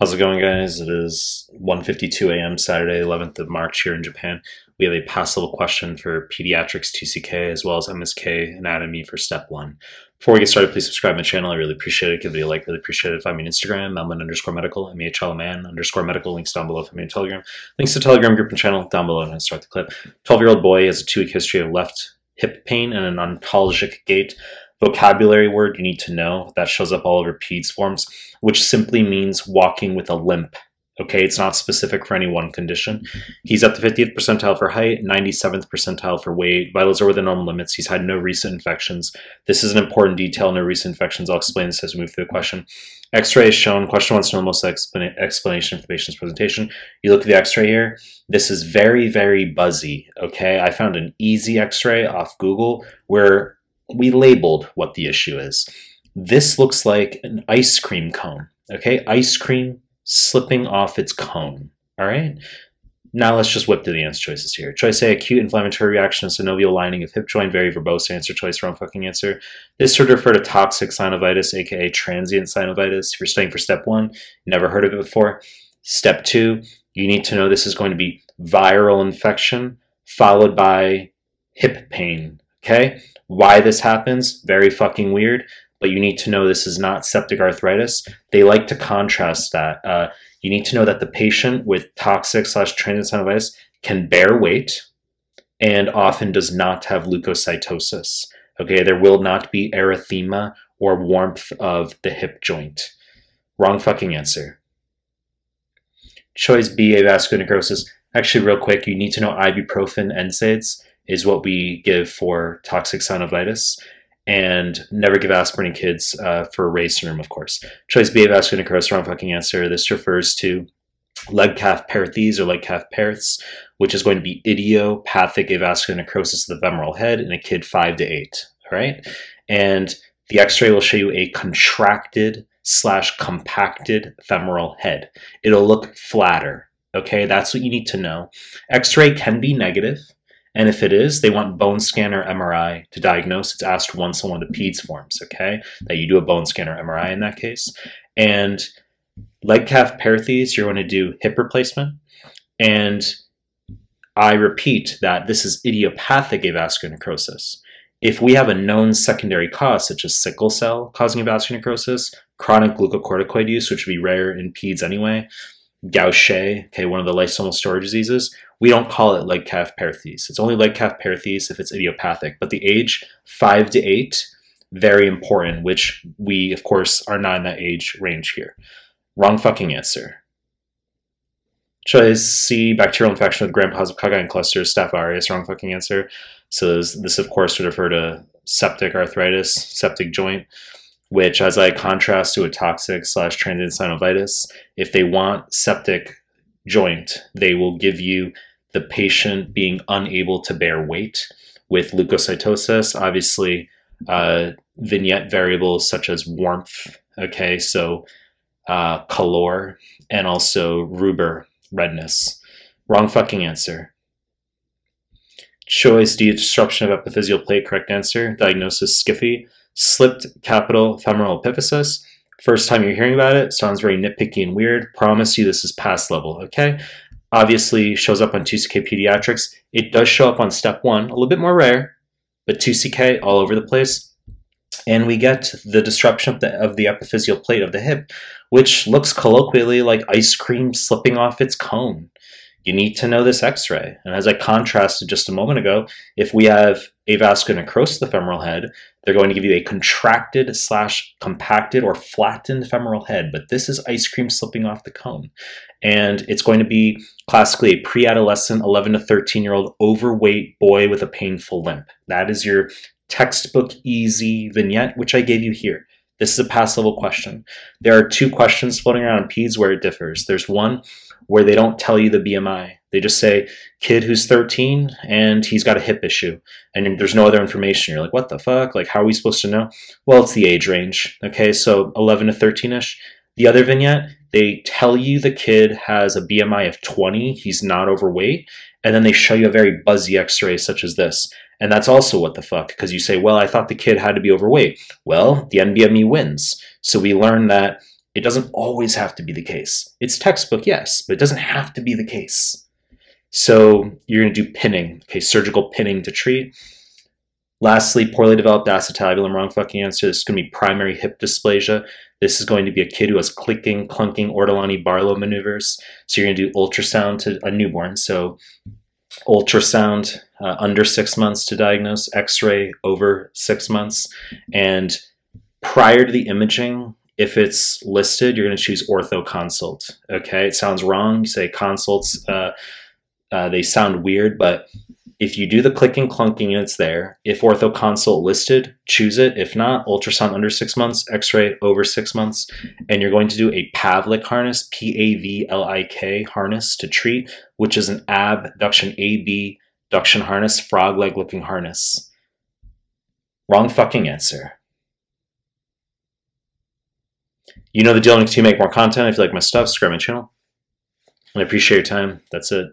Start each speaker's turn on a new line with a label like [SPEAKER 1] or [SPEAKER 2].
[SPEAKER 1] How's it going, guys? It is 1.52 a.m. Saturday, 11th of March here in Japan. We have a pass level question for Pediatrics 2CK as well as MSK Anatomy for Step 1. Before we get started, please subscribe to my channel. I really appreciate it. Give it a like. Really appreciate it. Find me on Instagram, Mehlman underscore medical, M-E-H-L-M-A-N underscore medical. Links down below. Find me on Telegram. Links to Telegram group and channel down below. And I start the clip. 12-year-old boy has a two-week history of left hip pain and an antalgic gait vocabulary word you need to know that shows up all over PEDS forms, which simply means walking with a limp. Okay, it's not specific for any one condition. He's at the 50th percentile for height, 97th percentile for weight. Vitals are within normal limits. He's had no recent infections. This is an important detail. No recent infections. I'll explain this as we move through the question. X-ray is shown. Question wants to know most explanation for the patient's presentation. You look at the X-ray here. This is very, very buzzy. Okay, I found an easy X-ray off Google where we labeled what the issue is. This looks like an ice cream cone, okay? Ice cream slipping off its cone, all right? Now let's just whip through the answer choices here. Choice A, acute inflammatory reaction to synovial lining of hip joint, very verbose answer. Choice wrong fucking answer. This would refer to toxic synovitis, aka transient synovitis. If you're studying for step one, never heard of it before. Step two, you need to know this is going to be viral infection followed by hip pain, okay? Why this happens, very fucking weird, but you need to know this is not septic arthritis. They like to contrast that. Uh, you need to know that the patient with toxic slash transient can bear weight and often does not have leukocytosis. Okay, there will not be erythema or warmth of the hip joint. Wrong fucking answer. Choice B, avascular necrosis. Actually, real quick, you need to know ibuprofen NSAIDs is what we give for toxic synovitis. And never give aspirin in kids uh, for Reye's syndrome, of course. Choice B, vascular necrosis, wrong fucking answer. This refers to Legg-Calvé-Perthes disease or leg calf pares, which is going to be idiopathic avascular necrosis of the femoral head in a kid five to eight. All right. And the x-ray will show you a contracted slash compacted femoral head. It'll look flatter. Okay. That's what you need to know. X-ray can be negative. And if it is, they want bone scanner MRI to diagnose. It's asked once on one of the PEDS forms, okay? That you do a bone scanner MRI in that case. And Legg-Calvé-Perthes disease, you're going to do hip replacement. And I repeat that this is idiopathic avascular necrosis. If we have a known secondary cause, such as sickle cell causing avascular necrosis, chronic glucocorticoid use, which would be rare in PEDS anyway, Gaucher, okay, one of the lysosomal storage diseases, we don't call it Legg-Calvé-Perthes disease. It's only Legg-Calvé-Perthes disease if it's idiopathic. But the age, five to eight, very important, which we, of course, are not in that age range here. Wrong fucking answer. Choice C, bacterial infection with gram-positive cocci clusters, Staph aureus, wrong fucking answer. So this, this, of course, would refer to septic arthritis, septic joint which as I contrast to a toxic slash transient synovitis, if they want septic joint, they will give you the patient being unable to bear weight with leukocytosis. Obviously, uh, vignette variables such as warmth, okay, so uh, calor, and also rubor, redness. Wrong fucking answer. Choice D, disruption of epiphyseal plate, correct answer. Diagnosis, SCFE slipped capital femoral epiphysis. First time you're hearing about it, sounds very nitpicky and weird. Promise you this is pass level, okay? Obviously shows up on 2CK Pediatrics. It does show up on step one, a little bit more rare, but 2CK all over the place. And we get the disruption of the, of the epiphyseal plate of the hip, which looks colloquially like ice cream slipping off its cone you need to know this x-ray. And as I contrasted just a moment ago, if we have avascular necrosis of the femoral head, they're going to give you a contracted slash compacted or flattened femoral head, but this is ice cream slipping off the cone. And it's going to be classically a pre-adolescent 11 to 13 year old overweight boy with a painful limp. That is your textbook easy vignette, which I gave you here. This is a pass level question. There are two questions floating around in PEDS where it differs. There's one where they don't tell you the BMI. They just say kid who's 13 and he's got a hip issue, and there's no other information. You're like, what the fuck? Like, how are we supposed to know? Well, it's the age range. Okay, so 11 to 13 ish. The other vignette, they tell you the kid has a BMI of 20, he's not overweight, and then they show you a very buzzy x ray such as this. And that's also what the fuck, because you say, well, I thought the kid had to be overweight. Well, the NBME wins. So we learn that It doesn't always have to be the case. It's textbook, yes, but it doesn't have to be the case. So you're going to do pinning, okay, surgical pinning to treat. Lastly, poorly developed acetabulum, wrong fucking answer. This is going to be primary hip dysplasia. This is going to be a kid who has clicking, clunking Ortolani Barlow maneuvers. So you're going to do ultrasound to a newborn. So ultrasound uh, under six months to diagnose, x ray over six months. And prior to the imaging, if it's listed, you're going to choose ortho consult. Okay, it sounds wrong. You say consults, uh, uh, they sound weird, but if you do the clicking clunking and it's there, if ortho consult listed, choose it. If not, ultrasound under six months, x-ray over six months, and you're going to do a Pavlik harness, P-A-V-L-I-K harness to treat, which is an abduction AB duction harness, frog leg looking harness. Wrong fucking answer. You know the deal. To make more content, if you like my stuff, subscribe my channel. I appreciate your time. That's it.